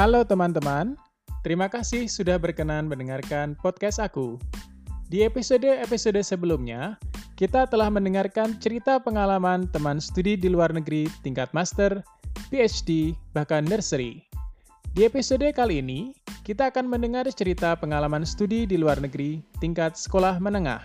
Halo teman-teman, terima kasih sudah berkenan mendengarkan podcast aku. Di episode-episode sebelumnya, kita telah mendengarkan cerita pengalaman teman studi di luar negeri tingkat master, PhD, bahkan nursery. Di episode kali ini, kita akan mendengar cerita pengalaman studi di luar negeri tingkat sekolah menengah.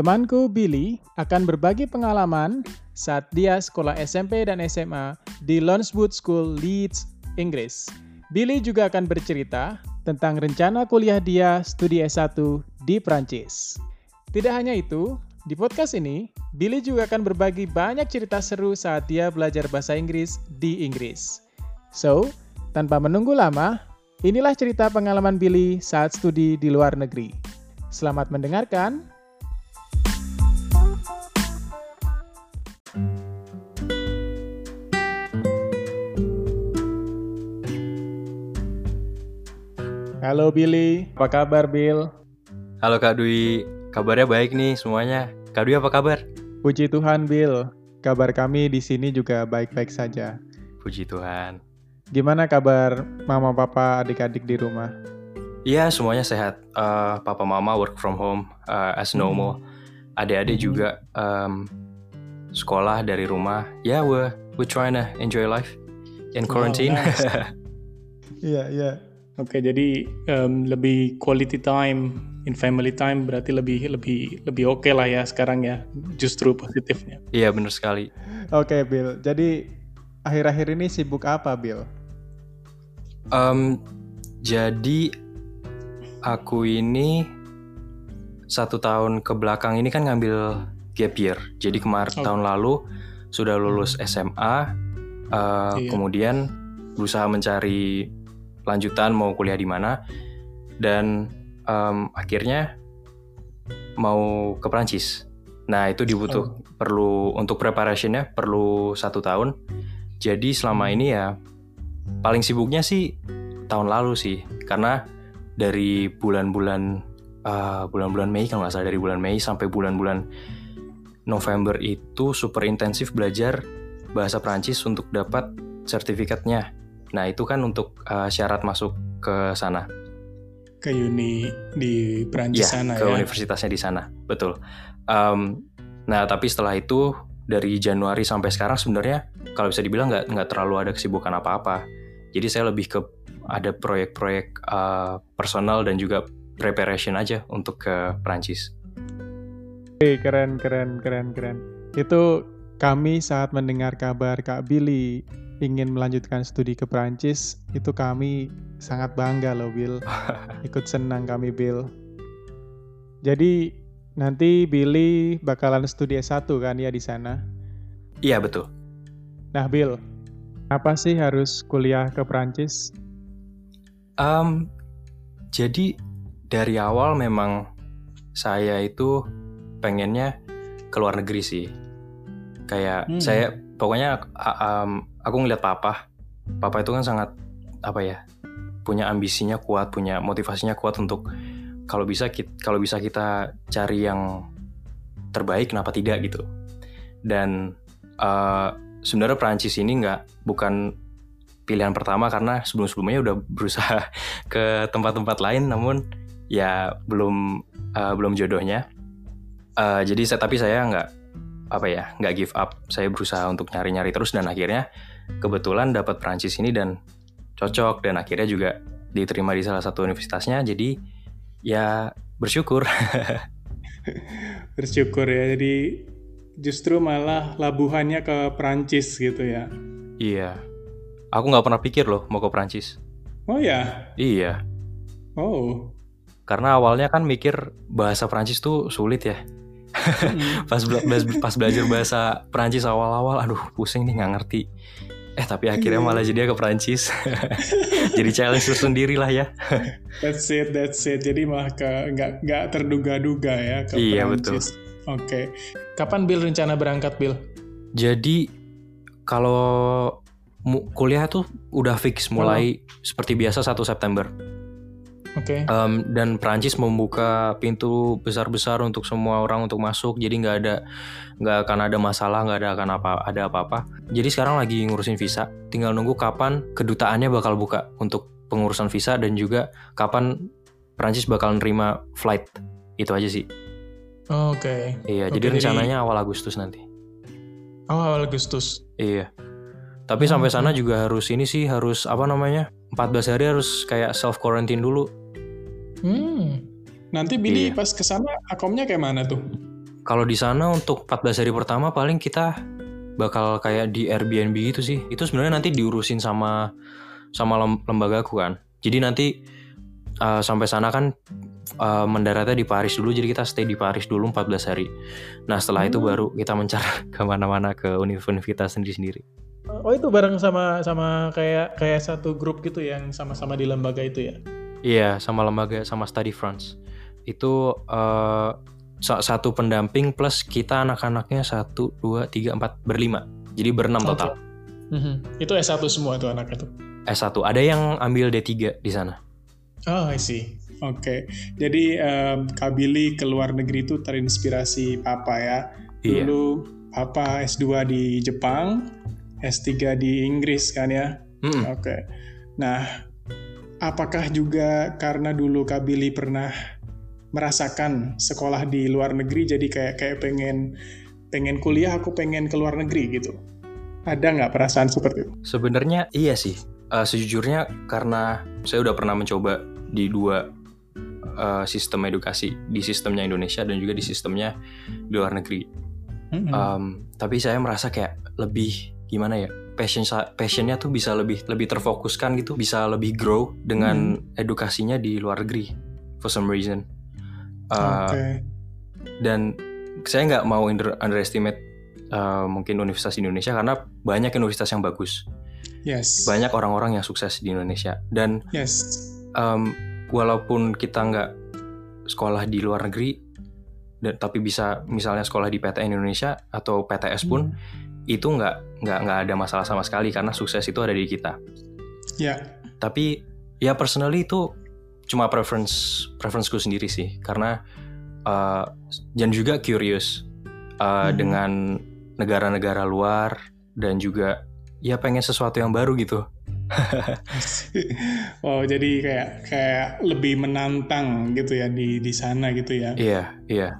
Temanku Billy akan berbagi pengalaman saat dia sekolah SMP dan SMA di Lonswood School, Leeds, Inggris. Billy juga akan bercerita tentang rencana kuliah dia studi S1 di Prancis. Tidak hanya itu, di podcast ini, Billy juga akan berbagi banyak cerita seru saat dia belajar bahasa Inggris di Inggris. So, tanpa menunggu lama, inilah cerita pengalaman Billy saat studi di luar negeri. Selamat mendengarkan. Halo Billy, apa kabar Bill? Halo Kak Dwi, kabarnya baik nih semuanya. Kak Dwi apa kabar? Puji Tuhan Bill, kabar kami di sini juga baik-baik saja. Puji Tuhan. Gimana kabar mama papa adik-adik di rumah? Iya semuanya sehat. Uh, papa mama work from home uh, as normal. Hmm. Adik-adik hmm. juga um, sekolah dari rumah. Ya yeah, we we trying to enjoy life in quarantine. Iya oh, nice. iya. yeah. Oke, jadi um, lebih quality time in family time berarti lebih lebih lebih oke okay lah ya sekarang ya, justru positifnya. Iya benar sekali. Oke, okay, Bill. Jadi akhir-akhir ini sibuk apa, Bill? Um, jadi aku ini satu tahun ke belakang ini kan ngambil gap year. Jadi kemarin oh. tahun lalu sudah lulus SMA, uh, iya. kemudian berusaha mencari lanjutan mau kuliah di mana dan um, akhirnya mau ke Prancis. Nah itu dibutuh oh. perlu untuk preparationnya perlu satu tahun. Jadi selama ini ya paling sibuknya sih tahun lalu sih karena dari bulan-bulan uh, bulan-bulan Mei kalau nggak salah dari bulan Mei sampai bulan-bulan November itu super intensif belajar bahasa Prancis untuk dapat sertifikatnya. Nah, itu kan untuk uh, syarat masuk ke sana. Ke uni di Prancis ya, sana ke ya? universitasnya di sana, betul. Um, nah, tapi setelah itu dari Januari sampai sekarang sebenarnya kalau bisa dibilang nggak nggak terlalu ada kesibukan apa-apa. Jadi saya lebih ke ada proyek-proyek uh, personal dan juga preparation aja untuk ke Prancis. Oke, keren, keren, keren, keren. Itu kami saat mendengar kabar Kak Billy ingin melanjutkan studi ke Prancis, itu kami sangat bangga loh Bill. Ikut senang kami Bill. Jadi nanti Billy bakalan studi S1 kan ya di sana? Iya betul. Nah Bill, apa sih harus kuliah ke Prancis? Um, jadi dari awal memang saya itu pengennya ke luar negeri sih. Kayak hmm. saya pokoknya um, aku ngeliat papa. Papa itu kan sangat apa ya punya ambisinya kuat punya motivasinya kuat untuk kalau bisa kalau bisa kita cari yang terbaik kenapa tidak gitu. Dan uh, sebenarnya Prancis ini nggak bukan pilihan pertama karena sebelum sebelumnya udah berusaha ke tempat-tempat lain namun ya belum uh, belum jodohnya. Uh, jadi saya tapi saya nggak apa ya nggak give up. Saya berusaha untuk nyari-nyari terus dan akhirnya kebetulan dapat Prancis ini dan cocok dan akhirnya juga diterima di salah satu universitasnya. Jadi ya bersyukur. Bersyukur ya. Jadi justru malah labuhannya ke Prancis gitu ya. Iya. Aku nggak pernah pikir loh mau ke Prancis oh ya? Iya. Oh. Karena awalnya kan mikir bahasa Prancis tuh sulit ya. Pas, bela pas belajar bahasa Prancis awal-awal aduh pusing nih nggak ngerti Eh tapi akhirnya malah jadi ke Prancis. jadi challenge sendiri lah ya. that's it, that's it. Jadi malah ke nggak nggak terduga-duga ya ke iya, Prancis. Iya betul. Oke. Okay. Kapan Bill rencana berangkat Bill? Jadi kalau kuliah tuh udah fix mulai oh. seperti biasa 1 September. Oke. Okay. Um, dan Prancis membuka pintu besar-besar untuk semua orang untuk masuk, jadi nggak ada nggak akan ada masalah, nggak ada akan apa ada apa-apa. Jadi sekarang lagi ngurusin visa, tinggal nunggu kapan kedutaannya bakal buka untuk pengurusan visa dan juga kapan Prancis bakal nerima flight. Itu aja sih. Oke. Iya, Oke, jadi jadi- rencananya awal Agustus nanti. Oh, awal Agustus. Iya. Tapi sampai sana juga harus ini sih harus apa namanya? 14 hari harus kayak self quarantine dulu. Hmm. Nanti Billy Iya. pas ke sana akomnya kayak mana tuh? Kalau di sana untuk 14 hari pertama paling kita bakal kayak di Airbnb gitu sih. Itu sebenarnya nanti diurusin sama sama lem- lembagaku kan. Jadi nanti uh, sampai sana kan uh, mendaratnya di Paris dulu. Jadi kita stay di Paris dulu 14 hari. Nah setelah itu Hmm. baru kita mencar ke mana-mana ke universitas sendiri-sendiri. Oh, itu bareng sama sama kayak kayak satu grup gitu yang sama-sama di lembaga itu ya? Iya, sama lembaga sama Study France. Itu eh, sa- satu pendamping plus kita anak-anaknya satu, dua, tiga, empat, berlima. Jadi berenam total. Mhm. Itu S1 semua tuh anaknya tuh. S1. Ada yang ambil D3 di sana. Oh, I see. Oke. Jadi em, Kak Billy ke luar negeri itu terinspirasi Papa ya. Iya. Dulu Papa S2 di Jepang, S3 di Inggris kan ya. Mm-mm. Oke. Nah, apakah juga karena dulu Kak Billy pernah merasakan sekolah di luar negeri jadi kayak kayak pengen pengen kuliah aku pengen ke luar negeri gitu. Ada nggak perasaan seperti itu? Sebenarnya iya sih. Eh, sejujurnya karena saya udah pernah mencoba di dua eh, sistem edukasi, di sistemnya Indonesia dan juga di sistemnya di luar negeri. Mm-mm. Um, tapi saya merasa kayak lebih gimana ya passion passionnya tuh bisa lebih lebih terfokuskan gitu bisa lebih grow dengan edukasinya di luar negeri for some reason Uh, Oke. dan saya nggak mau under- underestimate uh, mungkin universitas di Indonesia karena banyak universitas yang bagus Yes. banyak orang-orang yang sukses di Indonesia dan Yes. um, walaupun kita nggak sekolah di luar negeri dan tapi bisa misalnya sekolah di PTN Indonesia atau PTS pun Hmm. itu nggak nggak nggak ada masalah sama sekali karena sukses itu ada di kita Ya. tapi ya personally itu cuma preference preferenceku sendiri sih karena uh, dan juga curious uh, Mhm. dengan negara-negara luar dan juga ya pengen sesuatu yang baru gitu oh jadi kayak kayak lebih menantang gitu ya di di sana gitu ya. iya iya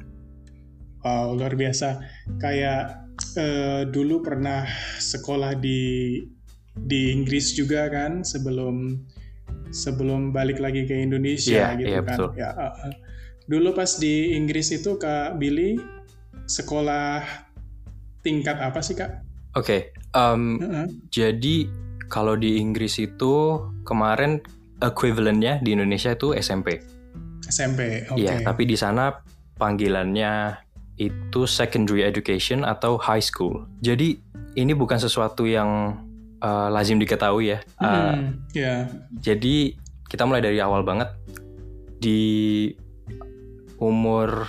Wow luar biasa. Kayak eh, dulu pernah sekolah di di Inggris juga kan sebelum sebelum balik lagi ke Indonesia Iya, gitu iya, kan. betul. Ya, uh, uh. Dulu pas di Inggris itu Kak Billy sekolah tingkat apa sih Kak? oke um, Uh-uh. jadi kalau di Inggris itu kemarin equivalentnya di Indonesia itu SMP SMP. Oke. Iya, tapi di sana panggilannya itu secondary education atau high school. Jadi ini bukan sesuatu yang uh, lazim diketahui ya. Uh, Hmm, ya. Jadi kita mulai dari awal banget di umur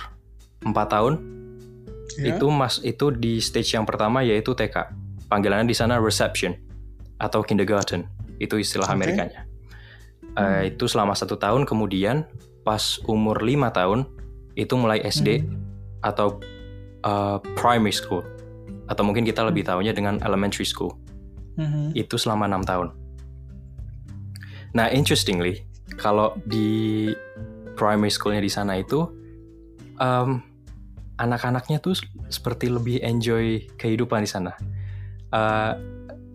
4 tahun Ya. itu mas itu di stage yang pertama yaitu TK. Panggilannya di sana reception atau kindergarten. Itu istilah Oke. Amerikanya. Uh, itu selama satu tahun kemudian pas umur lima tahun itu mulai SD Hmm. Atau uh, primary school atau mungkin kita lebih tahunya dengan elementary school Mhm. itu selama enam tahun. Nah, interestingly, kalau di primary schoolnya di sana itu um, anak-anaknya tuh seperti lebih enjoy kehidupan di sana uh,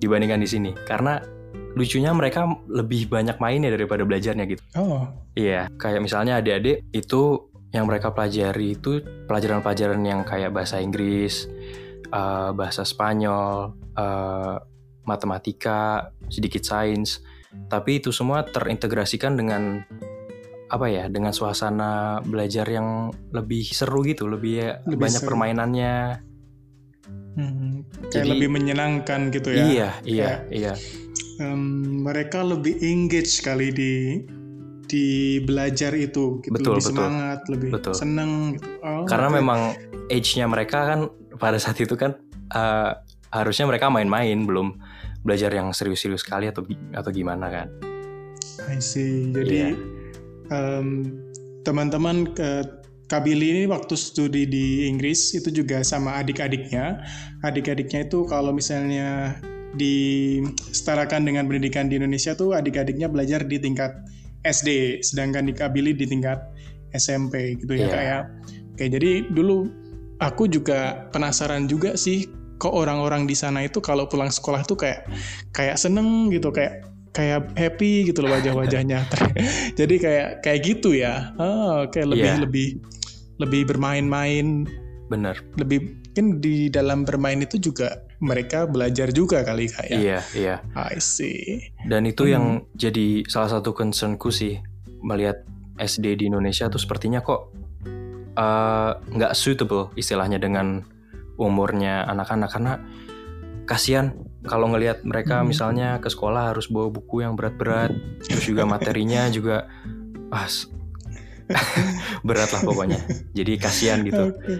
dibandingkan di sini, karena lucunya mereka lebih banyak mainnya daripada belajarnya gitu. Oh. Iya, kayak misalnya adik-adik itu yang mereka pelajari itu pelajaran-pelajaran yang kayak bahasa Inggris, eh, bahasa Spanyol, eh, matematika, sedikit sains, tapi itu semua terintegrasikan dengan apa ya, dengan suasana belajar yang lebih seru gitu, lebih, ya, Lebih banyak seru. permainannya. Hmm, kayak Jadi- lebih menyenangkan gitu ya. Iya, iya, Kayak- iya, Em, mereka lebih engage kali di di belajar itu gitu Betul, lebih betul. semangat lebih Betul. seneng gitu oh, Karena oke. memang age-nya mereka kan pada saat itu kan eh, harusnya mereka main-main belum belajar yang serius-serius sekali atau atau gimana kan. I see jadi Iya. em, teman-teman ke Kabili ini waktu studi di Inggris itu juga sama adik-adiknya adik-adiknya itu kalau misalnya disetarakan dengan pendidikan di Indonesia tuh adik-adiknya belajar di tingkat SD, sedangkan di Kabili di tingkat SMP gitu ya Iya. kayak kayak jadi dulu aku juga penasaran juga sih kok orang-orang di sana itu kalau pulang sekolah tuh kayak kayak seneng gitu kayak kayak happy gitu loh wajah-wajahnya. jadi kayak kayak gitu ya. Oh, kayak lebih Iya. lebih lebih bermain-main, bener lebih mungkin di dalam bermain itu juga mereka belajar juga kali kayak. iya iya I see. dan itu Hmm. yang jadi salah satu concernku sih melihat SD di Indonesia tuh sepertinya kok eh, nggak suitable istilahnya dengan umurnya anak-anak karena kasihan kalau ngelihat mereka Hmm. misalnya ke sekolah harus bawa buku yang berat-berat terus juga materinya juga ah, berat lah pokoknya jadi kasihan gitu Oke.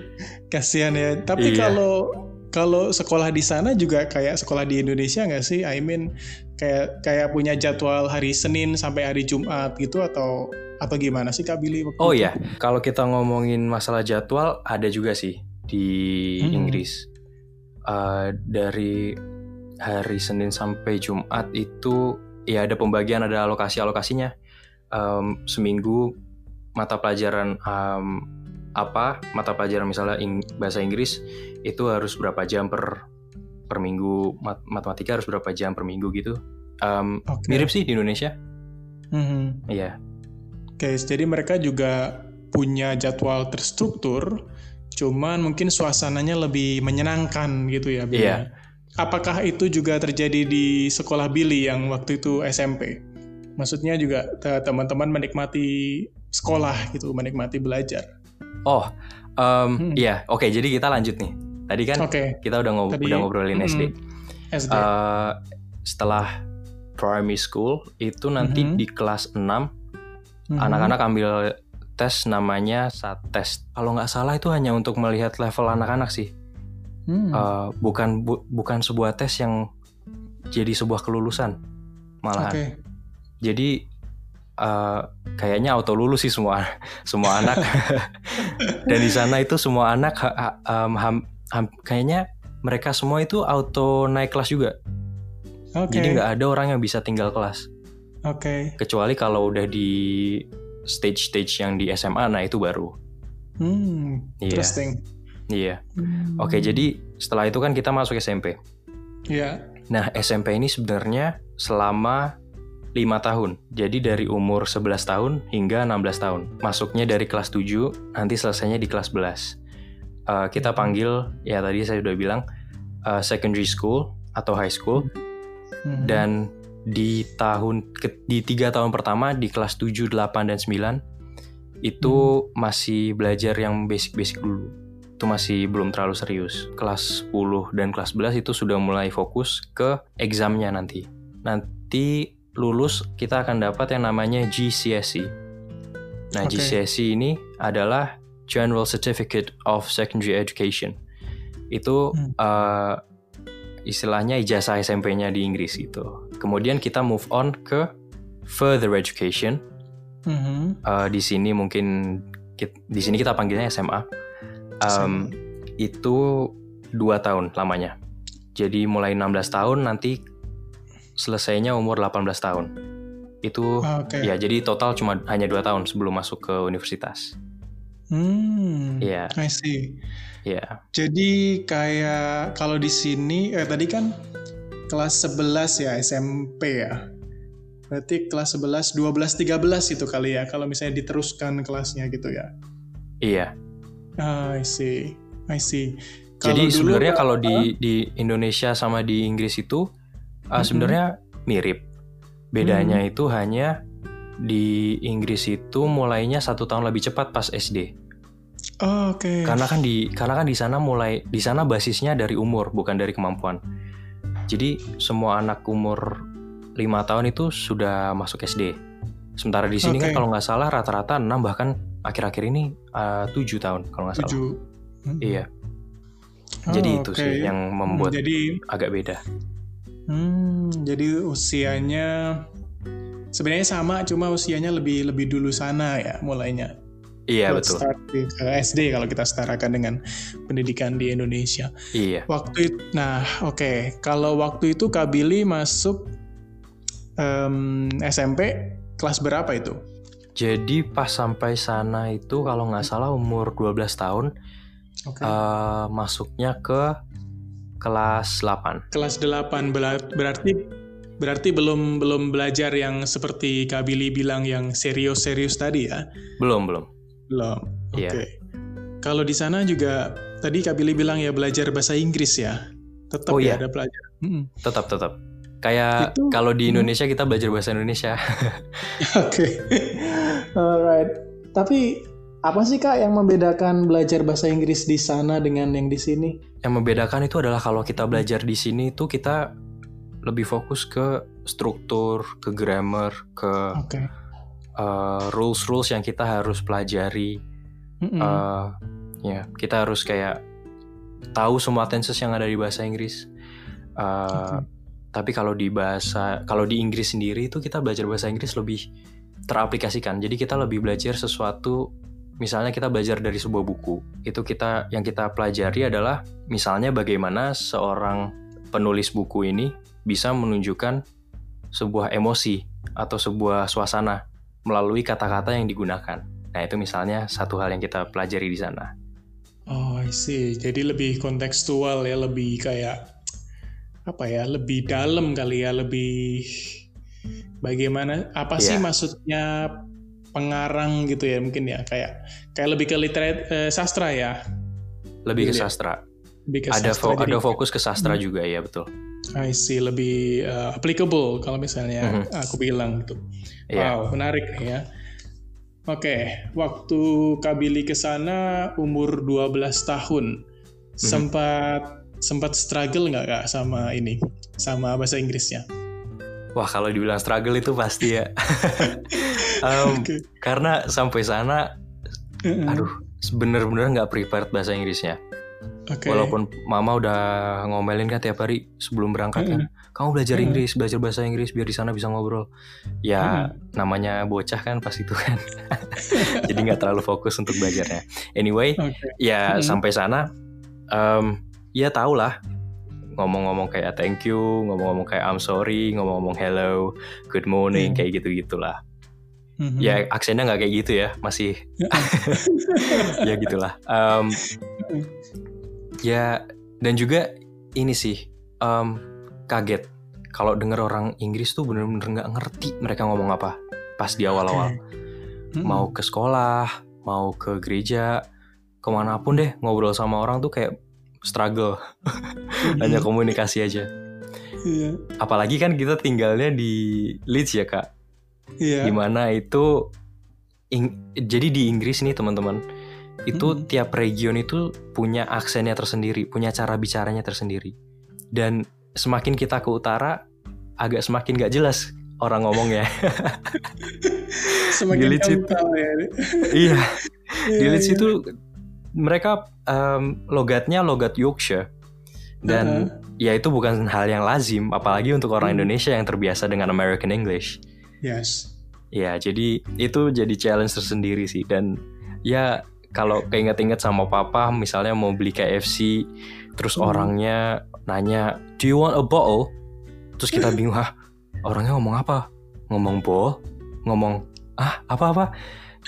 Kasihan ya. Tapi Iya. kalau kalau sekolah di sana juga kayak sekolah di Indonesia nggak sih? I mean kayak kayak punya jadwal hari Senin sampai hari Jumat gitu atau atau gimana sih Kak Billy? waktu Oh itu? iya, kalau kita ngomongin masalah jadwal ada juga sih di Hmm. Inggris. Eh, dari hari Senin sampai Jumat itu ya ada pembagian, ada alokasi-alokasinya. Em, seminggu mata pelajaran em, apa? Mata pelajaran misalnya ing- bahasa Inggris itu harus berapa jam per per minggu, Mat- matematika harus berapa jam per minggu gitu. Em, Oke. Mirip sih di Indonesia. Mhm. Iya, Oke, jadi mereka juga punya jadwal terstruktur, cuman mungkin suasananya lebih menyenangkan gitu ya, Billy. Iya. Apakah itu juga terjadi di sekolah Billy yang waktu itu SMP? Maksudnya juga te- teman-teman menikmati sekolah gitu, menikmati belajar. Oh, em, Hmm. iya, oke. jadi kita lanjut nih. Tadi kan Oke, kita udah, ngob- Tadi- udah ngobrolin mm-mm. SD. SD. Eh, setelah primary school itu nanti Mhm. di kelas 6 Mhm. anak-anak ambil tes namanya SAT test. Kalau nggak salah itu hanya untuk melihat level anak-anak sih. Hmm. Eh, bukan bu- bukan sebuah tes yang jadi sebuah kelulusan malahan. Oke. Jadi eh, kayaknya auto lulus sih semua semua anak. Dan di sana itu semua anak ha- ha- em, ham- ham- kayaknya mereka semua itu auto naik kelas juga. Oke. Jadi nggak ada orang yang bisa tinggal kelas. Oke. Kecuali kalau udah di stage-stage yang di SMA, nah itu baru. Hmm. Iya. Interesting. Iya. Hmm. Oke, jadi setelah itu kan kita masuk SMP. Iya. Nah, SMP ini sebenarnya selama lima tahun. Jadi dari umur 11 tahun hingga 16 tahun. Masuknya dari kelas 7, nanti selesainya di kelas 11. Eh, kita panggil, ya tadi saya sudah bilang, eh, secondary school atau high school. Mhm. Dan di tahun, ke- di tiga tahun pertama, di kelas 7, 8, dan 9, itu masih belajar yang basic-basic dulu. Itu masih belum terlalu serius. Kelas 10 dan kelas 11 itu sudah mulai fokus ke examnya nanti. Nanti lulus kita akan dapat yang namanya GCSE. Nah, Oke. GCSE ini adalah General Certificate of Secondary Education. Itu Hmm. eh, istilahnya ijazah SMP-nya di Inggris gitu. Kemudian kita move on ke further education. Mhm. Eh, di sini mungkin di sini kita panggilnya SMA. Em, itu dua tahun lamanya. Jadi mulai 16 tahun nanti selesainya umur 18 tahun. Itu Oke. ya jadi total cuma hanya dua tahun sebelum masuk ke universitas. Hmm. Iya. I see. Ya, Jadi kayak kalau di sini eh tadi kan kelas 11 ya SMP ya. Berarti kelas 11, 12, 13 itu kali ya kalau misalnya diteruskan kelasnya gitu ya. iya. Ah, I see. I see. Jadi Kalau dulu- sebenarnya kalau di di Indonesia sama di Inggris itu uh, Mhm. sebenarnya mirip. Bedanya Mhm. itu hanya di Inggris itu mulainya satu tahun lebih cepat pas SD. Oh, Oke. Karena kan di karena kan di sana mulai di sana basisnya dari umur bukan dari kemampuan. Jadi semua anak umur lima tahun itu sudah masuk SD. Sementara di sini kan Oke. kalau nggak salah rata-rata 6 bahkan akhir-akhir ini uh, 7 tahun kalau nggak salah. Tujuh. Hmm. Iya. Oh, Jadi itu oke. sih yang membuat Jadi agak beda. Hmm, jadi usianya sebenarnya sama, cuma usianya lebih lebih dulu sana ya mulainya. Iya buat betul. start di- ke SD kalau kita setarakan dengan pendidikan di Indonesia. Iya. Waktu itu, nah oke, kalau waktu itu Kak Billy masuk em, SMP kelas berapa itu? Jadi pas sampai sana itu kalau nggak salah umur 12 tahun Oke. eh, masuknya ke kelas 8. kelas 8 bela- berarti berarti belum belum belajar yang seperti Kak Billy bilang yang serius-serius tadi ya? Belum, belum. Belum. Oke. Iya. Kalau di sana juga tadi Kak Billy bilang ya belajar bahasa Inggris ya. Tetap Oh, ya iya. ada pelajaran. Mm-mm. Tetap, tetap. Kayak Itu- kalau di hmm. Indonesia kita belajar bahasa Indonesia. Oke. Alright. Tapi apa sih Kak yang membedakan belajar bahasa Inggris di sana dengan yang di sini? Yang membedakan itu adalah kalau kita belajar di sini itu kita lebih fokus ke struktur, ke grammar, ke Oke. uh, rules-rules yang kita harus pelajari. Mm-mm. Uh, ya, kita harus kayak tahu semua tenses yang ada di bahasa Inggris. Uh, Oke. Tapi kalau di bahasa, kalau di Inggris sendiri itu kita belajar bahasa Inggris lebih teraplikasikan. Jadi kita lebih belajar sesuatu. Misalnya kita belajar dari sebuah buku, itu kita yang kita pelajari adalah misalnya bagaimana seorang penulis buku ini bisa menunjukkan sebuah emosi atau sebuah suasana melalui kata-kata yang digunakan. Nah, itu misalnya satu hal yang kita pelajari di sana. Oh, I see. Jadi lebih kontekstual ya, lebih kayak apa ya, lebih dalam kali ya, lebih bagaimana apa sih Iya. maksudnya pengarang gitu ya mungkin ya kayak kayak lebih ke literat eh, sastra ya. Lebih ke Iya. sastra. Lebih ke Ada sastra. fo- Jadi, ada fokus ke sastra Hmm. juga ya, betul. I see, lebih eh, applicable kalau misalnya Mhm. aku bilang gitu. Iya. Wow, menarik nih ya. Oke, waktu Kabili ke sana umur 12 tahun. Mhm. Sempat sempat struggle nggak Kak sama ini? Sama bahasa Inggrisnya? Wah, kalau dibilang struggle itu pasti ya. Em, Oke. karena sampai sana, Heeh. aduh, bener-bener nggak prepared bahasa Inggrisnya. Oke. Walaupun mama udah ngomelin kan tiap hari sebelum berangkat kan, kamu belajar Mm-mm. Inggris, belajar bahasa Inggris biar di sana bisa ngobrol. Ya namanya bocah kan pas itu kan, jadi nggak terlalu fokus untuk belajarnya. Anyway, Oke. ya Mm-mm. sampai sana, em, ya tau lah ngomong-ngomong kayak thank you, ngomong-ngomong kayak I'm sorry, ngomong-ngomong hello, good morning, Hmm. kayak gitu Mhm. Ya aksennya nggak kayak gitu ya, masih ya gitulah. Mm. ya dan juga ini sih em, kaget kalau denger orang Inggris tuh bener-bener nggak ngerti mereka ngomong apa pas di awal-awal. Mhm. Mau ke sekolah, mau ke gereja, ke mana pun deh ngobrol sama orang tuh kayak struggle, hanya komunikasi aja. Iya. Apalagi kan kita tinggalnya di Leeds ya kak, Iya. di mana itu Ing- jadi di Inggris nih teman-teman itu Mm-mm. tiap region itu punya aksennya tersendiri punya cara bicaranya tersendiri dan semakin kita ke utara agak semakin gak jelas orang ngomongnya Semakin di Leeds itu- kental ya. iya di Iya, Leeds iya. itu mereka em, logatnya logat Yorkshire dan ya itu bukan hal yang lazim apalagi untuk orang Hmm. Indonesia yang terbiasa dengan American English Yes. Ya, jadi itu jadi challenge tersendiri sih dan ya kalau keinget-inget sama papa misalnya mau beli KFC terus Hmm. orangnya nanya, "Do you want a bottle?" Terus kita bingung, "Hah, orangnya ngomong apa? Ngomong ball? Ngomong ah, apa-apa?"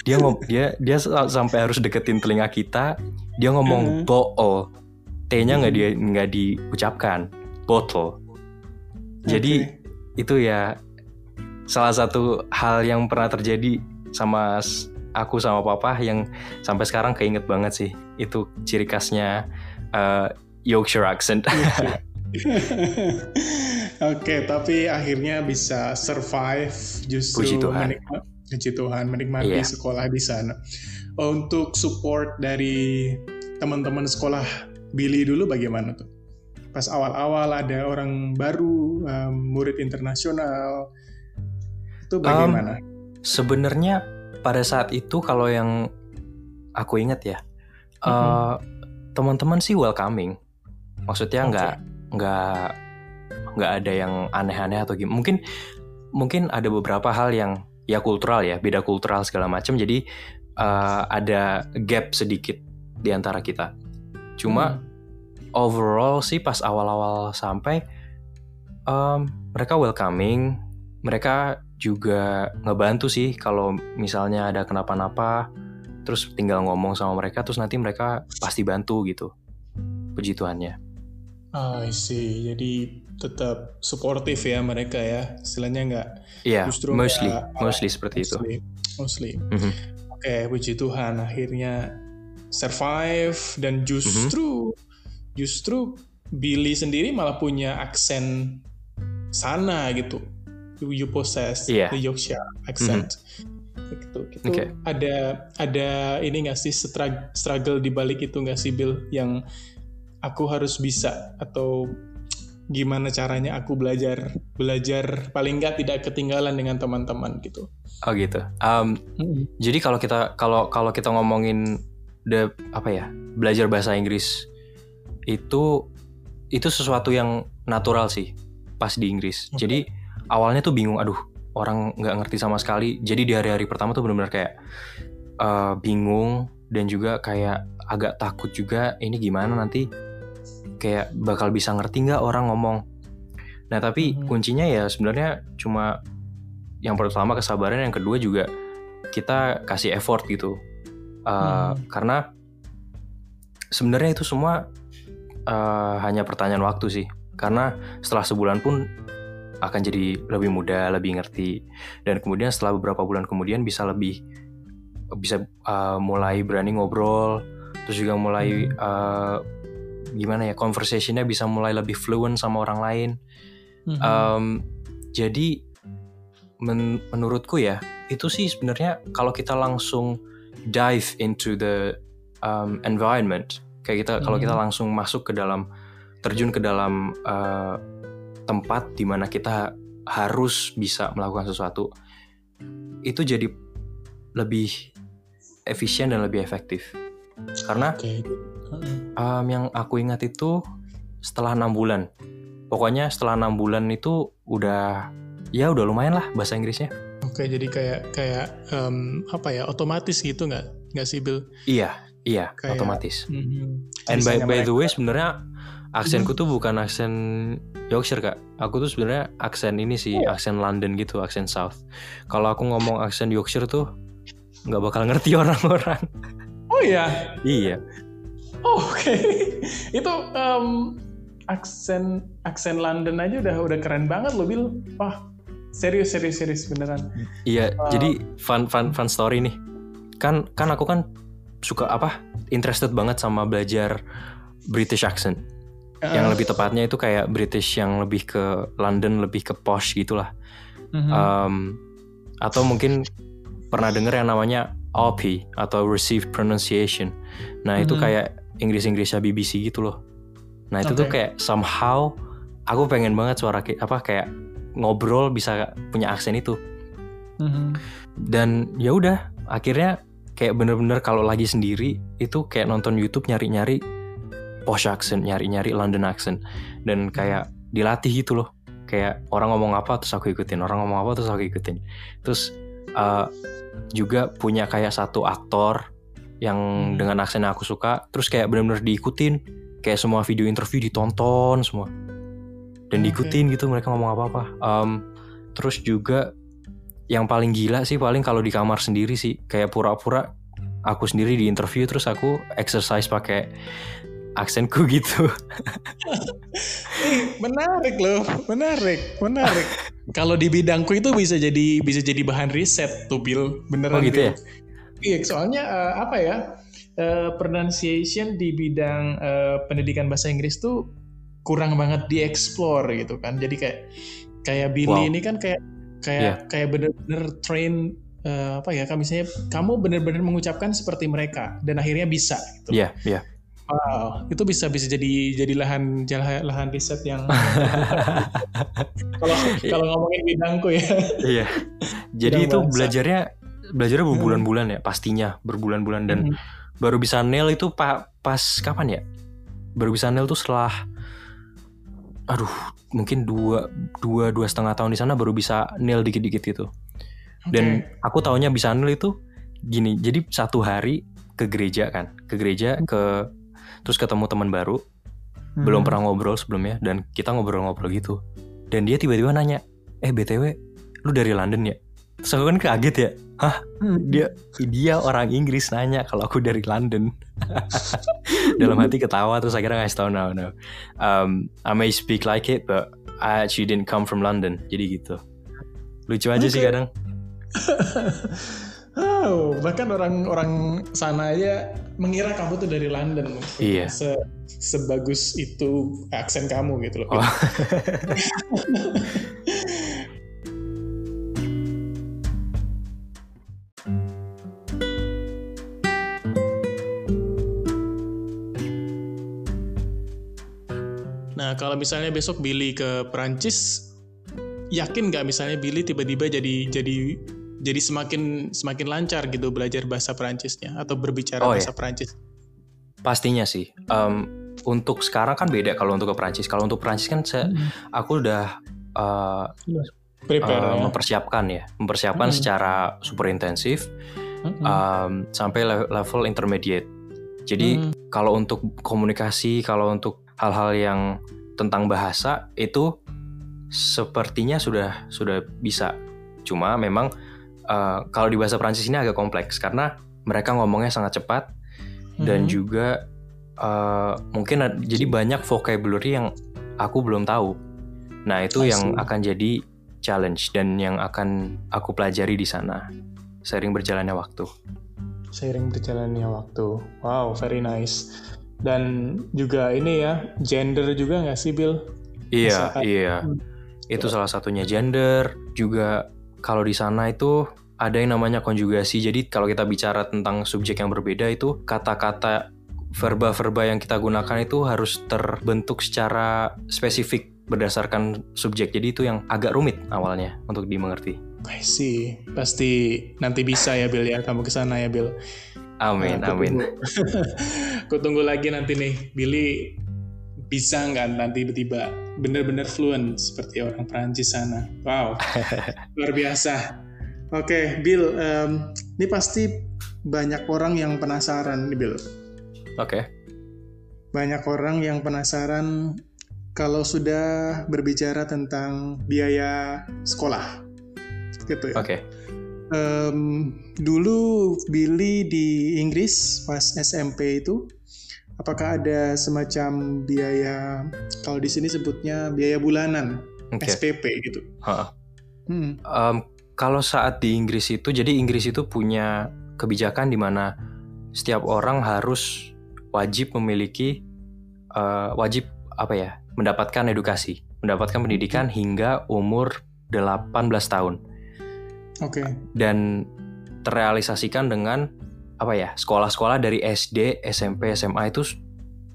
Dia ngom dia dia sa- sampai harus deketin telinga kita, dia ngomong Hmm. bottle. T-nya nggak Hmm. dia nggak diucapkan, bottle. Jadi Oke. itu ya salah satu hal yang pernah terjadi sama aku sama papa yang sampai sekarang keinget banget sih itu ciri khasnya uh, Yorkshire accent Oke, tapi akhirnya bisa survive justru Puji Tuhan. menikmati, puji Tuhan menikmati Iya. sekolah di sana. Untuk support dari teman-teman sekolah Billy dulu bagaimana tuh? Pas awal-awal ada orang baru, um, murid internasional, itu bagaimana? sebenarnya pada saat itu kalau yang aku ingat ya uh, teman-teman sih welcoming maksudnya nggak nggak nggak ada yang aneh-aneh atau gimana mungkin mungkin ada beberapa hal yang ya kultural ya beda kultural segala macam jadi uh, ada gap sedikit di antara kita. Cuma Hmm. overall sih pas awal-awal sampai um, mereka welcoming, mereka juga ngebantu sih kalau misalnya ada kenapa-napa, terus tinggal ngomong sama mereka, terus nanti mereka pasti bantu gitu. Puji Tuhannya. Ah, I see. Jadi tetap suportif ya mereka ya. Istilahnya nggak Iya, Justru mostly, nggak- mostly seperti itu. mostly, mostly. Mhm. Oke, puji Tuhan akhirnya survive dan justru justru Billy sendiri malah punya aksen sana gitu. You, you possess Iya. the Yorkshire accent. Gitu, gitu. Oke. Ada ada ini nggak sih strug- struggle di balik itu nggak sih Bill yang aku harus bisa atau gimana caranya aku belajar belajar paling nggak tidak ketinggalan dengan teman-teman gitu. Oh gitu. Um, Jadi kalau kita kalau kalau kita ngomongin the apa ya belajar bahasa Inggris itu itu sesuatu yang natural sih pas di Inggris. Oke. Jadi awalnya tuh bingung, aduh orang nggak ngerti sama sekali. Jadi di hari-hari pertama tuh benar-benar kayak eh, bingung dan juga kayak agak takut juga ini gimana nanti kayak bakal bisa ngerti nggak orang ngomong. Nah tapi Mhm. kuncinya ya sebenarnya cuma yang pertama kesabaran, yang kedua juga kita kasih effort gitu. Uh, Mhm. Karena sebenarnya itu semua uh, hanya pertanyaan waktu sih. Karena setelah sebulan pun akan jadi lebih mudah, lebih ngerti, dan kemudian setelah beberapa bulan kemudian bisa lebih bisa uh, mulai berani ngobrol, terus juga mulai uh, gimana ya conversationnya bisa mulai lebih fluent sama orang lain. Mhm. Um, jadi men- menurutku ya itu sih sebenarnya kalau kita langsung dive into the um, environment kayak kita kalau kita Mhm. langsung masuk ke dalam terjun ke dalam uh, tempat di mana kita harus bisa melakukan sesuatu itu jadi lebih efisien dan lebih efektif karena. Mhm. Um, yang aku ingat itu setelah enam bulan. Pokoknya setelah enam bulan itu udah ya udah lumayan lah bahasa Inggrisnya. Oke, jadi kayak kayak em, apa ya otomatis gitu nggak nggak sih Bill? Iya, iya Kayak- otomatis. Mhm. And by, by the way sebenarnya aksenku tuh bukan aksen Yorkshire kak. Aku tuh sebenarnya aksen ini sih aksen London gitu, aksen South. Kalau aku ngomong aksen Yorkshire tuh nggak bakal ngerti orang-orang. Oh ya, iya. oh, oke. Itu em, aksen aksen London aja udah udah keren banget loh Bill. Wah, serius serius serius beneran. Iya, Uh, jadi fun fun fun story nih. Kan kan aku kan suka apa? Interested banget sama belajar British accent. Yang lebih tepatnya itu kayak British yang lebih ke London, lebih ke posh gitulah. mhm. Um, atau mungkin pernah denger yang namanya RP atau Received Pronunciation. Nah, itu Mhm. kayak Inggris-Inggrisnya BBC gitu loh. Nah, itu tuh Oke. kayak somehow aku pengen banget suara apa kayak ngobrol bisa punya aksen itu Mhm. dan ya udah akhirnya kayak bener-bener kalau lagi sendiri itu kayak nonton YouTube nyari-nyari posh accent nyari-nyari London accent. Dan kayak dilatih gitu loh. Kayak orang ngomong apa terus aku ikutin. Orang ngomong apa terus aku ikutin. Terus uh, juga punya kayak satu aktor yang Hmm. dengan aksen yang aku suka terus kayak bener-bener diikutin. Kayak semua video interview ditonton semua. Dan Oke. diikutin gitu mereka ngomong apa-apa. Um, terus juga yang paling gila sih paling kalau di kamar sendiri sih kayak pura-pura aku sendiri di interview terus aku exercise pakai aksenku gitu menarik loh, menarik, menarik. Kalau di bidangku itu bisa jadi bisa jadi bahan riset tuh Bill, beneran. Oh, gitu Bill. ya? Iya, soalnya eh, apa ya? eh, pronunciation di bidang eh, pendidikan bahasa Inggris tuh kurang banget dieksplor gitu kan. Jadi kayak kayak Billy Wow. ini kan kayak kayak kayak bener-bener train eh, apa ya? Kamu misalnya kamu bener-bener mengucapkan seperti mereka dan akhirnya bisa gitu. Iya, iya. Wow, itu bisa bisa jadi jadi lahan lahan riset yang kalau kalau ngomongin bidangku ya. Iya. Jadi Bidang itu belajarnya belajarnya berbulan-bulan ya pastinya berbulan-bulan dan Mhm. baru bisa nail itu pa- pas kapan ya? Baru bisa nail tuh setelah aduh mungkin dua dua dua setengah tahun di sana baru bisa nail dikit-dikit itu. Dan Oke. aku taunya bisa nail itu gini, jadi satu hari ke gereja kan, ke gereja ke terus ketemu teman baru, belum Hmm. pernah ngobrol sebelumnya dan kita ngobrol-ngobrol gitu. Dan dia tiba-tiba nanya, "Eh, BTW, lu dari London ya?" Terus aku kan kaget ya. Hah, Hmm. dia dia orang Inggris nanya kalau aku dari London. Dalam hati ketawa terus akhirnya ngasih tau no no. Um, I may speak like it but I actually didn't come from London. Jadi gitu. Lucu aja sih Oke. kadang. Oh, bahkan orang-orang sana aja mengira kamu tuh dari London. Iya. Se sebagus itu aksen kamu gitu loh. Oh. Nah, kalau misalnya besok Billy ke Prancis, yakin nggak misalnya Billy tiba-tiba jadi jadi jadi semakin semakin lancar gitu belajar bahasa Prancisnya atau berbicara Oh, bahasa iya. Prancis? Pastinya sih. Um, untuk sekarang kan beda kalau untuk ke Prancis. Kalau untuk Prancis kan saya, aku udah uh, Prepare uh, ya. mempersiapkan ya, mempersiapkan Hmm. secara super intensif Mm-mm. um, sampai le- level intermediate. Jadi Hmm. kalau untuk komunikasi, kalau untuk hal-hal yang tentang bahasa itu sepertinya sudah sudah bisa. Cuma memang uh, kalau di bahasa Prancis ini agak kompleks karena mereka ngomongnya sangat cepat dan Mhm. juga uh, mungkin ad- jadi banyak vocabulary yang aku belum tahu. Nah itu yang akan jadi challenge dan yang akan aku pelajari di sana sering berjalannya waktu. seiring berjalannya waktu. Wow, very nice. Dan juga ini ya, gender juga nggak sih, Bill? Iya, Misalkan- iya. Hmm. Itu salah satunya gender. Juga kalau di sana itu ada yang namanya konjugasi. Jadi kalau kita bicara tentang subjek yang berbeda itu kata-kata verba-verba yang kita gunakan itu harus terbentuk secara spesifik berdasarkan subjek. Jadi itu yang agak rumit awalnya untuk dimengerti. I see. Pasti nanti bisa ya, Bill ya. Kamu ke sana ya, Bill. Amin, Nah, amin. tunggu. Aku tunggu lagi nanti nih, Billy bisa nggak nanti tiba-tiba bener-bener fluent seperti orang Prancis sana. Wow, luar biasa. Oke, Bill, em, ini pasti banyak orang yang penasaran nih, Bill. Oke. Banyak orang yang penasaran kalau sudah berbicara tentang biaya sekolah, gitu ya. Oke. Em, dulu Billy di Inggris pas SMP itu, apakah ada semacam biaya, kalau di sini sebutnya biaya bulanan, Oke. SPP gitu? Ha. Hmm. Em, kalau saat di Inggris itu, jadi Inggris itu punya kebijakan di mana setiap orang harus wajib memiliki eh, wajib apa ya mendapatkan edukasi, mendapatkan pendidikan hingga umur 18 tahun Oke. dan terrealisasikan dengan apa ya sekolah-sekolah dari SD, SMP, SMA itu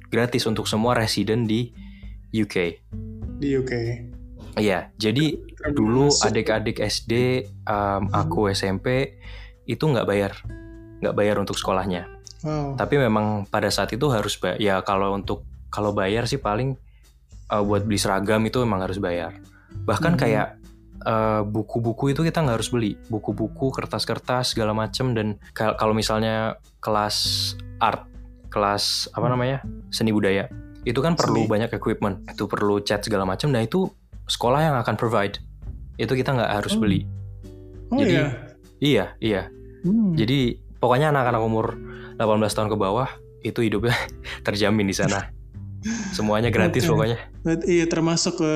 gratis untuk semua residen di UK. Di UK. Iya, jadi dulu Termasuk- adik-adik SD, um, aku SMP itu nggak bayar, nggak bayar untuk sekolahnya. Wow. Tapi memang pada saat itu harus bayar. Ya kalau untuk kalau bayar sih paling uh, buat beli seragam itu memang harus bayar. Bahkan Mhm. kayak uh, buku-buku itu kita nggak harus beli, buku-buku, kertas-kertas segala macem dan kal- kalau misalnya kelas art, kelas apa Hmm. namanya seni budaya, itu kan perlu Seni. banyak equipment, itu perlu cat segala macam. Nah itu sekolah yang akan provide. Itu kita nggak harus Oh. beli. Oh jadi- iya. Iya, iya. Hmm. Jadi pokoknya anak-anak umur 18 tahun ke bawah itu hidupnya terjamin di sana. Semuanya gratis Oke. pokoknya. Iya termasuk ke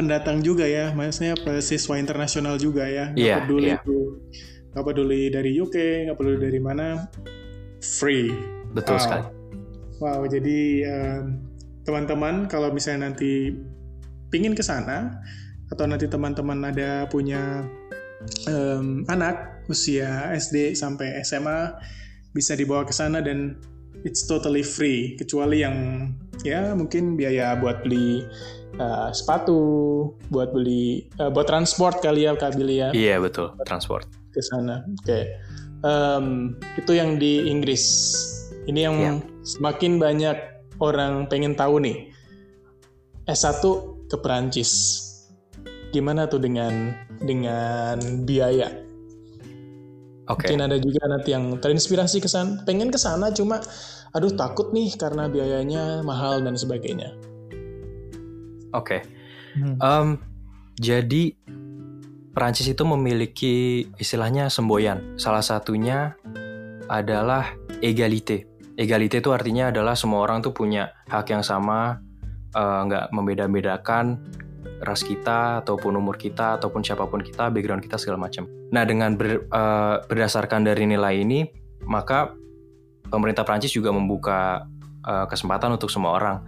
pendatang juga ya, maksudnya siswa internasional juga ya. Nggak Iya, peduli iya. itu, nggak peduli dari UK, nggak peduli dari mana, free. Betul Wow. sekali. Wow, jadi em, teman-teman kalau misalnya nanti pingin ke sana atau nanti teman-teman ada punya em, anak usia SD sampai SMA bisa dibawa ke sana dan it's totally free kecuali yang ya mungkin biaya buat beli uh, sepatu, buat beli uh, buat transport kali ya Kak Billy ya Iya betul, transport. ke sana. Oke. Em, itu yang di Inggris. Ini yang Iya. semakin banyak orang pengen tahu nih. S1 ke Perancis. Gimana tuh dengan dengan biaya? Oke. Mungkin ada juga nanti yang terinspirasi ke sana, pengen ke sana cuma aduh takut nih karena biayanya mahal dan sebagainya. Oke. Em, jadi Perancis itu memiliki istilahnya semboyan. Salah satunya adalah egalite. Egalite itu artinya adalah semua orang tuh punya hak yang sama, eh, nggak membeda-bedakan ras kita ataupun umur kita ataupun siapa pun kita, background kita segala macam. Nah dengan ber- eh, berdasarkan dari nilai ini, maka pemerintah Prancis juga membuka eh, kesempatan untuk semua orang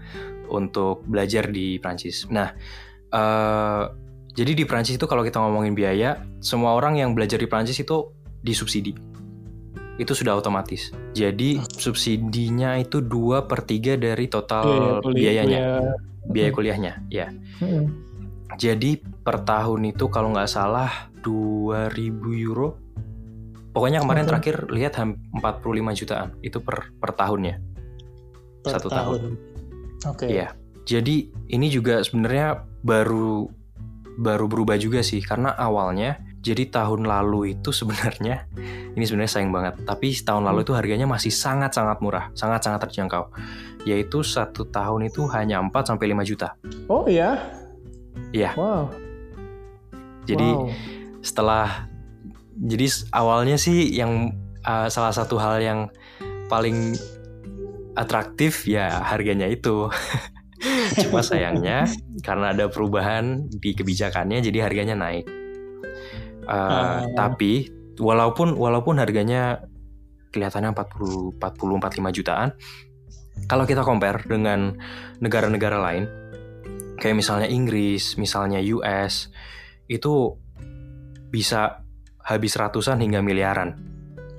untuk belajar di Prancis. Nah, eh, jadi di Prancis itu kalau kita ngomongin biaya, semua orang yang belajar di Prancis itu disubsidi. Itu sudah otomatis. Jadi subsidinya itu 2 per 3 dari total Iya, kuliah- biayanya, kuliah. biaya kuliahnya. Ya. Mm-mm. Jadi per tahun itu kalau nggak salah 2000 euro. Pokoknya kemarin Oke. terakhir lihat ham- 45 jutaan itu per per tahunnya. Per Satu tahun. Oke. Iya. Jadi ini juga sebenarnya baru baru berubah juga sih karena awalnya jadi tahun lalu itu sebenarnya ini sebenarnya sayang banget. Tapi tahun lalu itu harganya masih sangat-sangat murah, sangat-sangat terjangkau. Yaitu satu tahun itu hanya 4 sampai 5 juta. Oh iya. Iya. Wow. Jadi Wow. setelah jadi awalnya sih yang uh, salah satu hal yang paling atraktif ya harganya itu. Cuma sayangnya karena ada perubahan di kebijakannya jadi harganya naik. Uh, Ah. Tapi walaupun walaupun harganya kelihatannya 40 40 45 jutaan, kalau kita compare dengan negara-negara lain kayak misalnya Inggris, misalnya US itu bisa habis ratusan hingga miliaran.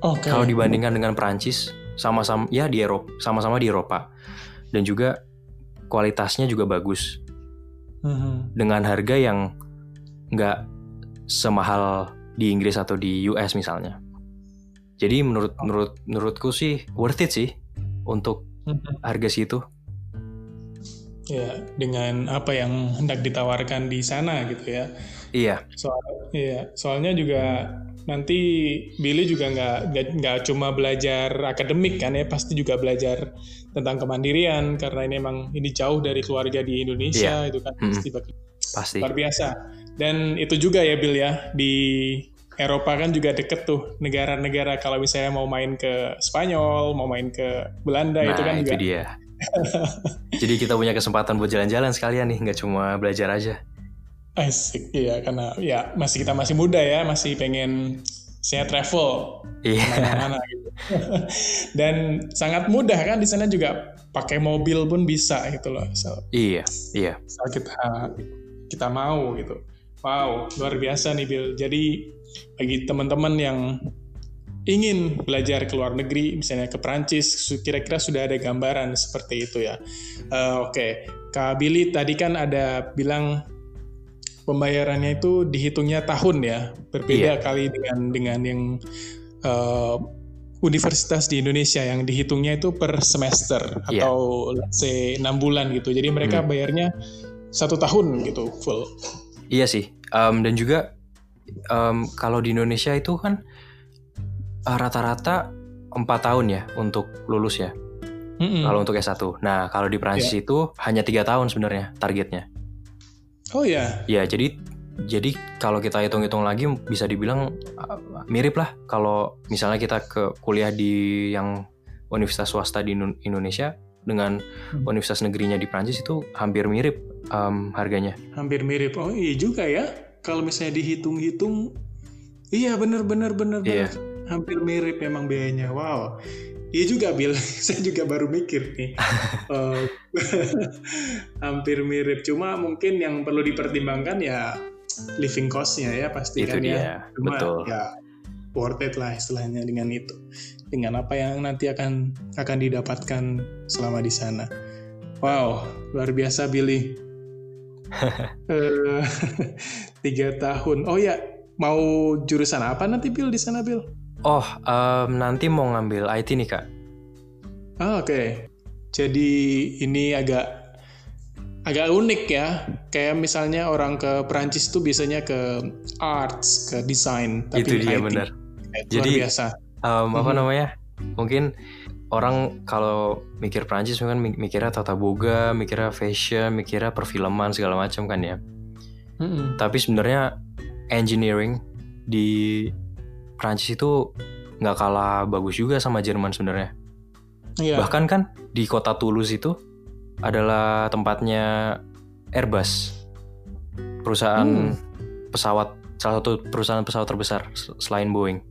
Oke. Kalau dibandingkan dengan Perancis, sama-sama ya di Eropa, sama-sama di Eropa. Dan juga kualitasnya juga bagus Mhm. dengan harga yang nggak semahal di Inggris atau di US misalnya. Jadi menurut menurut menurutku sih worth it sih untuk Mhm. harga situ. Ya, dengan apa yang hendak ditawarkan di sana gitu ya. Iya, Soal, iya, soalnya juga nanti Billy juga nggak nggak cuma belajar akademik kan ya, pasti juga belajar tentang kemandirian karena ini emang ini jauh dari keluarga di Indonesia itu kan Mm-mm. pasti bak- pasti. luar biasa. Dan itu juga ya Bill ya di Eropa kan juga deket tuh negara-negara kalau misalnya mau main ke Spanyol, mau main ke Belanda Nah, itu kan itu juga dia. Jadi kita punya kesempatan buat jalan-jalan sekalian nih, nggak cuma belajar aja. Asik iya karena ya masih kita masih muda ya, masih pengen saya travel Iya, ke mana-mana gitu. Dan sangat mudah kan di sana juga pakai mobil pun bisa gitu loh. So, iya, iya. asal kita kita mau gitu. Wow, luar biasa nih Bill. Jadi bagi teman-teman yang ingin belajar ke luar negeri, misalnya ke Prancis, su- kira-kira sudah ada gambaran seperti itu ya. Eh, Oke, Kak Billy tadi kan ada bilang pembayarannya itu dihitungnya tahun ya, berbeda kali dengan dengan yang eh, universitas di Indonesia yang dihitungnya itu per semester Iya. atau let's say 6 bulan gitu. Jadi mereka Hmm. bayarnya satu tahun gitu full. Iya sih. Em, dan juga em, kalau di Indonesia itu kan eh, rata-rata empat tahun ya untuk lulus ya. Mm-mm. Kalau untuk S1. Nah, kalau di Prancis itu hanya tiga tahun sebenarnya targetnya. Oh ya, Ya, jadi jadi kalau kita hitung-hitung lagi bisa dibilang uh, mirip lah kalau misalnya kita ke kuliah di yang universitas swasta di Indo- Indonesia dengan Hmm. universitas negerinya di Prancis itu hampir mirip um, harganya. hampir mirip. Oh iya juga ya. Kalau misalnya dihitung-hitung, iya bener-bener bener Iya. bener. Hampir mirip memang biayanya. Wow. Iya juga Bill, saya juga baru mikir nih. Eh, hampir mirip. Cuma mungkin yang perlu dipertimbangkan ya living cost-nya ya pasti Itu kan ya. dia, Cuma betul. ya worth it lah istilahnya dengan itu. Dengan apa yang nanti akan akan didapatkan selama di sana. Wow, luar biasa Billy. Eh, tiga tahun. Oh ya, mau jurusan apa nanti Bill di sana Bill? Oh, um, nanti mau ngambil IT nih kak. Ah, Oke, jadi ini agak agak unik ya. Kayak misalnya orang ke Perancis tuh biasanya ke arts, ke desain, tapi itu dia IT. bener. Jadi biasa. um, apa Mhm. namanya? Mungkin orang kalau mikir Prancis kan mik- mikirnya tata boga, mikirnya fashion, mikirnya perfilman segala macam kan ya. Mm-mm. Tapi sebenarnya engineering di Prancis itu nggak kalah bagus juga sama Jerman sebenarnya. Iya. Bahkan kan di kota Toulouse itu adalah tempatnya Airbus, perusahaan Hmm. pesawat salah satu perusahaan pesawat terbesar selain Boeing.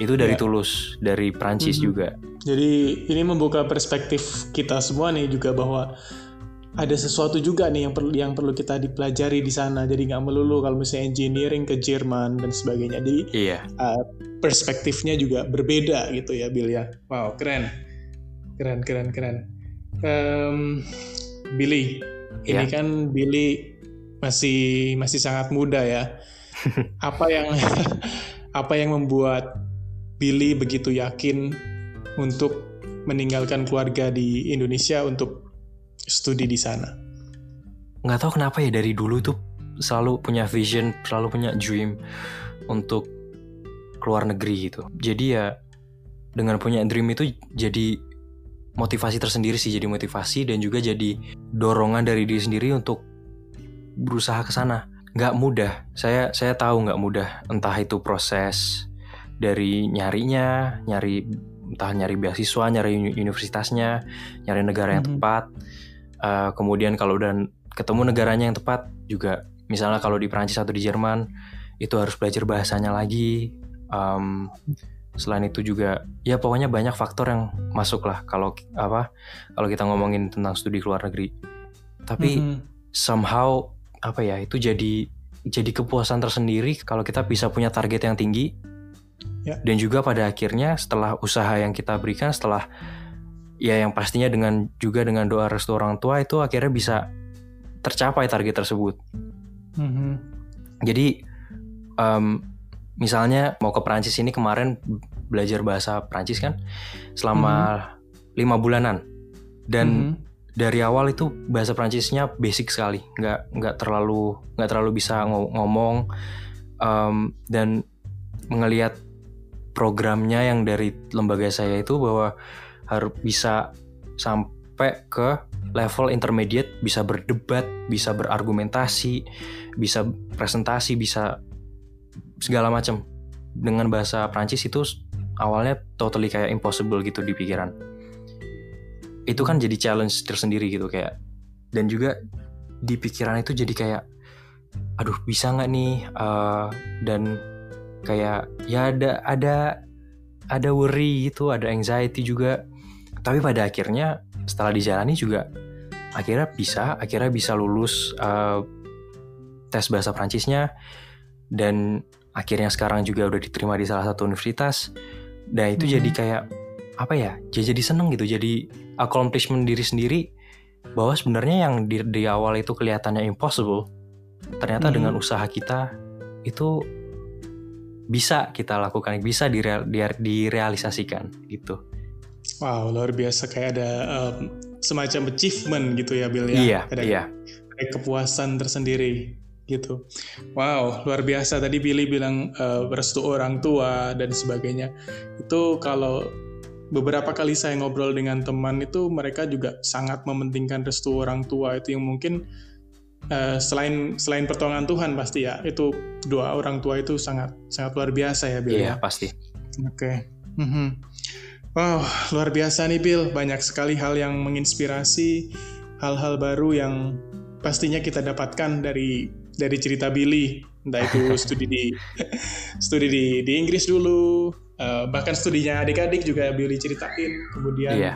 Itu dari Iya. Toulouse, dari Prancis Mhm. juga. Jadi ini membuka perspektif kita semua nih juga bahwa ada sesuatu juga nih yang perlu yang perlu kita dipelajari di sana. Jadi nggak melulu kalau misalnya engineering ke Jerman dan sebagainya. Jadi Iya, perspektifnya juga berbeda gitu ya Bill ya. Wow keren, keren keren keren. Em, Billy, ini Ya. kan Billy masih masih sangat muda ya. apa yang apa yang membuat Billy begitu yakin untuk meninggalkan keluarga di Indonesia untuk studi di sana? nggak tahu kenapa ya dari dulu tuh selalu punya vision, selalu punya dream untuk keluar negeri gitu. Jadi ya dengan punya dream itu jadi motivasi tersendiri sih, jadi motivasi dan juga jadi dorongan dari diri sendiri untuk berusaha ke sana. Nggak mudah, saya saya tahu nggak mudah. Entah itu proses dari nyarinya, nyari entah nyari beasiswa, nyari uni- universitasnya, nyari negara yang Mhm. tepat. Uh, kemudian kalau udah ketemu negaranya yang tepat juga misalnya kalau di Prancis atau di Jerman itu harus belajar bahasanya lagi Um, selain itu juga ya pokoknya banyak faktor yang masuk lah kalau apa kalau kita ngomongin tentang studi ke luar negeri tapi Mhm. somehow apa ya itu jadi jadi kepuasan tersendiri kalau kita bisa punya target yang tinggi Ya. dan juga pada akhirnya setelah usaha yang kita berikan setelah ya yang pastinya dengan juga dengan doa restu orang tua itu akhirnya bisa tercapai target tersebut Mhm. jadi em, misalnya mau ke Perancis ini kemarin belajar bahasa Perancis kan selama lima bulanan dan Mhm. dari awal itu bahasa Prancisnya basic sekali, nggak nggak terlalu nggak terlalu bisa ngo- ngomong em, dan mengelihat programnya yang dari lembaga saya itu bahwa harus bisa sampai ke level intermediate, bisa berdebat, bisa berargumentasi, bisa presentasi, bisa segala macam. Dengan bahasa Prancis itu awalnya totally kayak impossible gitu di pikiran. Itu kan jadi challenge tersendiri gitu kayak dan juga di pikiran itu jadi kayak aduh bisa nggak nih? Eh, dan kayak ya ada ada ada worry gitu ada anxiety juga tapi pada akhirnya setelah dijalani juga akhirnya bisa akhirnya bisa lulus eh, tes bahasa Prancisnya dan akhirnya sekarang juga udah diterima di salah satu universitas dan itu Mhm. jadi kayak apa ya ya jadi seneng gitu jadi accomplishment diri sendiri bahwa sebenarnya yang di, di awal itu kelihatannya impossible ternyata Mhm. dengan usaha kita itu bisa kita lakukan bisa direal- di- direalisasikan gitu Wow, luar biasa kayak ada em, semacam achievement gitu ya Bill ya. iya Ada iya kayak kepuasan tersendiri gitu. Wow, luar biasa tadi Billy bilang eh, restu orang tua dan sebagainya. Itu kalau beberapa kali saya ngobrol dengan teman itu mereka juga sangat mementingkan restu orang tua itu yang mungkin eh, selain selain pertolongan Tuhan pasti ya itu doa orang tua itu sangat sangat luar biasa ya Bill iya ya. pasti Oke. Mhm. Wow, luar biasa nih Bill. Banyak sekali hal yang menginspirasi, hal-hal baru yang pastinya kita dapatkan dari dari cerita Billy. Entah itu studi di studi di di Inggris dulu, eh, bahkan studinya adik-adik juga Billy ceritain. Kemudian iya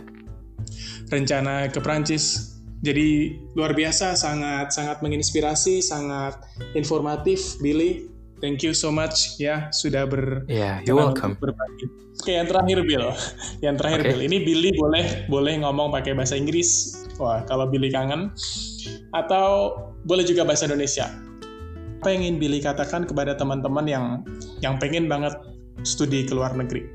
rencana ke Prancis. Jadi luar biasa, sangat sangat menginspirasi, sangat informatif Billy. Thank you so much ya sudah ber iya you're welcome berbagi. Oke, yang terakhir Bill. Yang terakhir Oke. Bill. Ini Billy boleh boleh ngomong pakai bahasa Inggris. Wah, kalau Billy kangen. Atau boleh juga bahasa Indonesia. Apa yang ingin Billy katakan kepada teman-teman yang yang pengen banget studi ke luar negeri?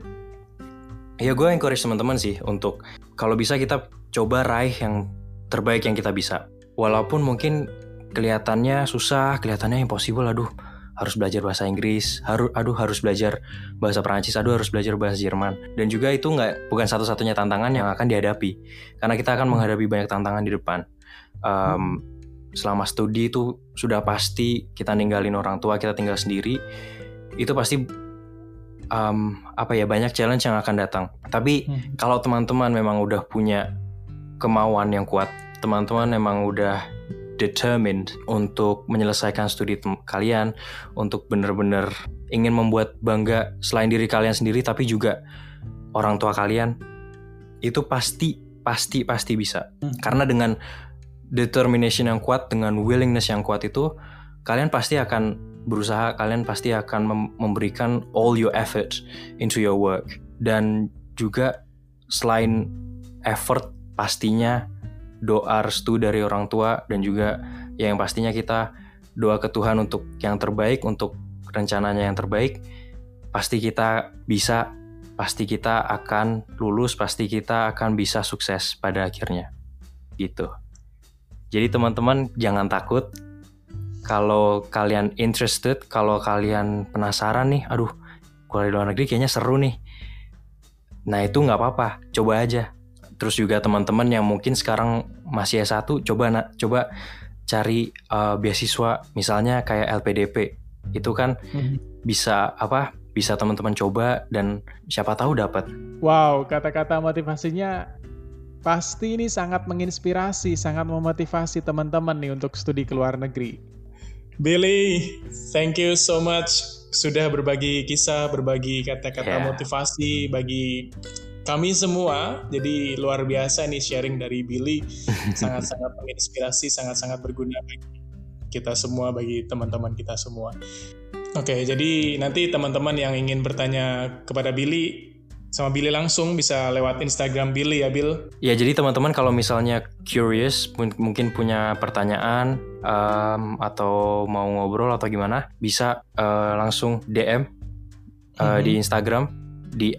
Ya gue encourage teman-teman sih untuk kalau bisa kita coba raih yang terbaik yang kita bisa. Walaupun mungkin kelihatannya susah, kelihatannya impossible, aduh harus belajar bahasa Inggris, harus aduh harus belajar bahasa Perancis, aduh harus belajar bahasa Jerman. Dan juga itu nggak bukan satu-satunya tantangan yang akan dihadapi, karena kita akan menghadapi banyak tantangan di depan. Um, selama studi itu sudah pasti kita ninggalin orang tua, kita tinggal sendiri, itu pasti um, apa ya banyak challenge yang akan datang. Tapi hmm. kalau teman-teman memang udah punya kemauan yang kuat, teman-teman memang udah determined untuk menyelesaikan studi kalian, untuk benar-benar ingin membuat bangga selain diri kalian sendiri, tapi juga orang tua kalian, itu pasti, pasti, pasti bisa. Hmm. Karena dengan determination yang kuat, dengan willingness yang kuat itu, kalian pasti akan berusaha, kalian pasti akan memberikan all your effort into your work. Dan juga selain effort, pastinya doa restu dari orang tua dan juga ya yang pastinya kita doa ke Tuhan untuk yang terbaik untuk rencananya yang terbaik pasti kita bisa pasti kita akan lulus pasti kita akan bisa sukses pada akhirnya. Gitu. Jadi teman-teman jangan takut. Kalau kalian interested kalau kalian penasaran nih aduh kuliah di luar negeri kayaknya seru nih. Nah itu nggak apa-apa. Coba aja terus juga teman-teman yang mungkin sekarang masih S1 coba nak coba cari uh, beasiswa misalnya kayak LPDP itu kan hmm. bisa apa bisa teman-teman coba dan siapa tahu dapat wow kata-kata motivasinya pasti ini sangat menginspirasi sangat memotivasi teman-teman nih untuk studi ke luar negeri Billy thank you so much sudah berbagi kisah berbagi kata-kata yeah. motivasi bagi kami semua. Jadi luar biasa nih sharing dari Billy, sangat-sangat menginspirasi, sangat-sangat berguna bagi kita semua, bagi teman-teman kita semua. Oke, jadi nanti teman-teman yang ingin bertanya kepada Billy sama Billy langsung bisa lewat Instagram Billy ya Bill. Ya jadi teman-teman kalau misalnya curious mungkin punya pertanyaan um, atau mau ngobrol atau gimana bisa uh, langsung DM uh, mm -hmm. di Instagram di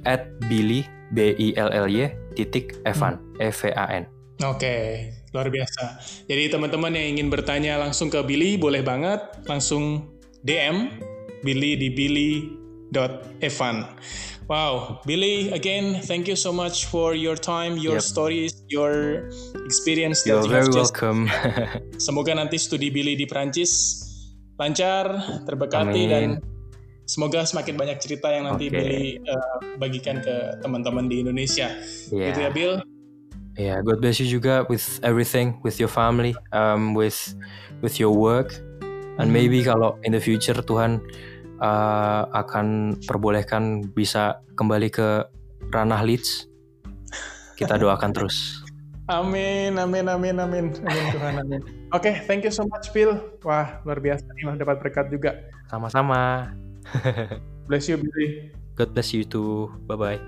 @billy B I L L Y titik Evan hmm. E V A N. Oke, luar biasa. Jadi teman-teman yang ingin bertanya langsung ke Billy boleh banget langsung DM Billy di billy.evan. Wow, Billy, again, thank you so much for your time, your yep. stories, your experience. You're that you very welcome. Semoga nanti studi Billy di Prancis lancar, terberkati dan semoga semakin banyak cerita yang nanti okay. Billy uh, bagikan ke teman-teman di Indonesia. Yeah. Gitu ya Bill. Yeah, God bless you juga with everything, with your family, um, with with your work, and hmm. maybe kalau in the future Tuhan uh, akan perbolehkan bisa kembali ke ranah Leeds, kita doakan terus. Amin, amin, amin, amin, amin Tuhan, amin. Oke, okay, thank you so much, Bill. Wah, luar biasa nih dapat berkat juga. Sama-sama. Bless you, Billy. God bless you too. Bye bye.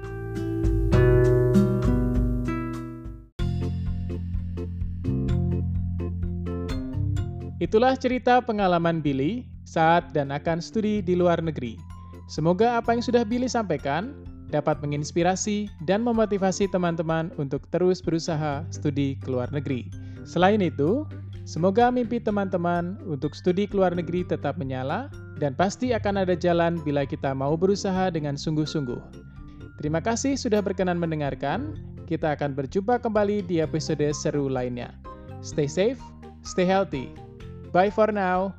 Itulah cerita pengalaman Billy saat dan akan studi di luar negeri. Semoga apa yang sudah Billy sampaikan dapat menginspirasi dan memotivasi teman-teman untuk terus berusaha studi ke luar negeri. Selain itu, semoga mimpi teman-teman untuk studi ke luar negeri tetap menyala dan pasti akan ada jalan bila kita mau berusaha dengan sungguh-sungguh. Terima kasih sudah berkenan mendengarkan. Kita akan berjumpa kembali di episode seru lainnya. Stay safe, stay healthy. Bye for now.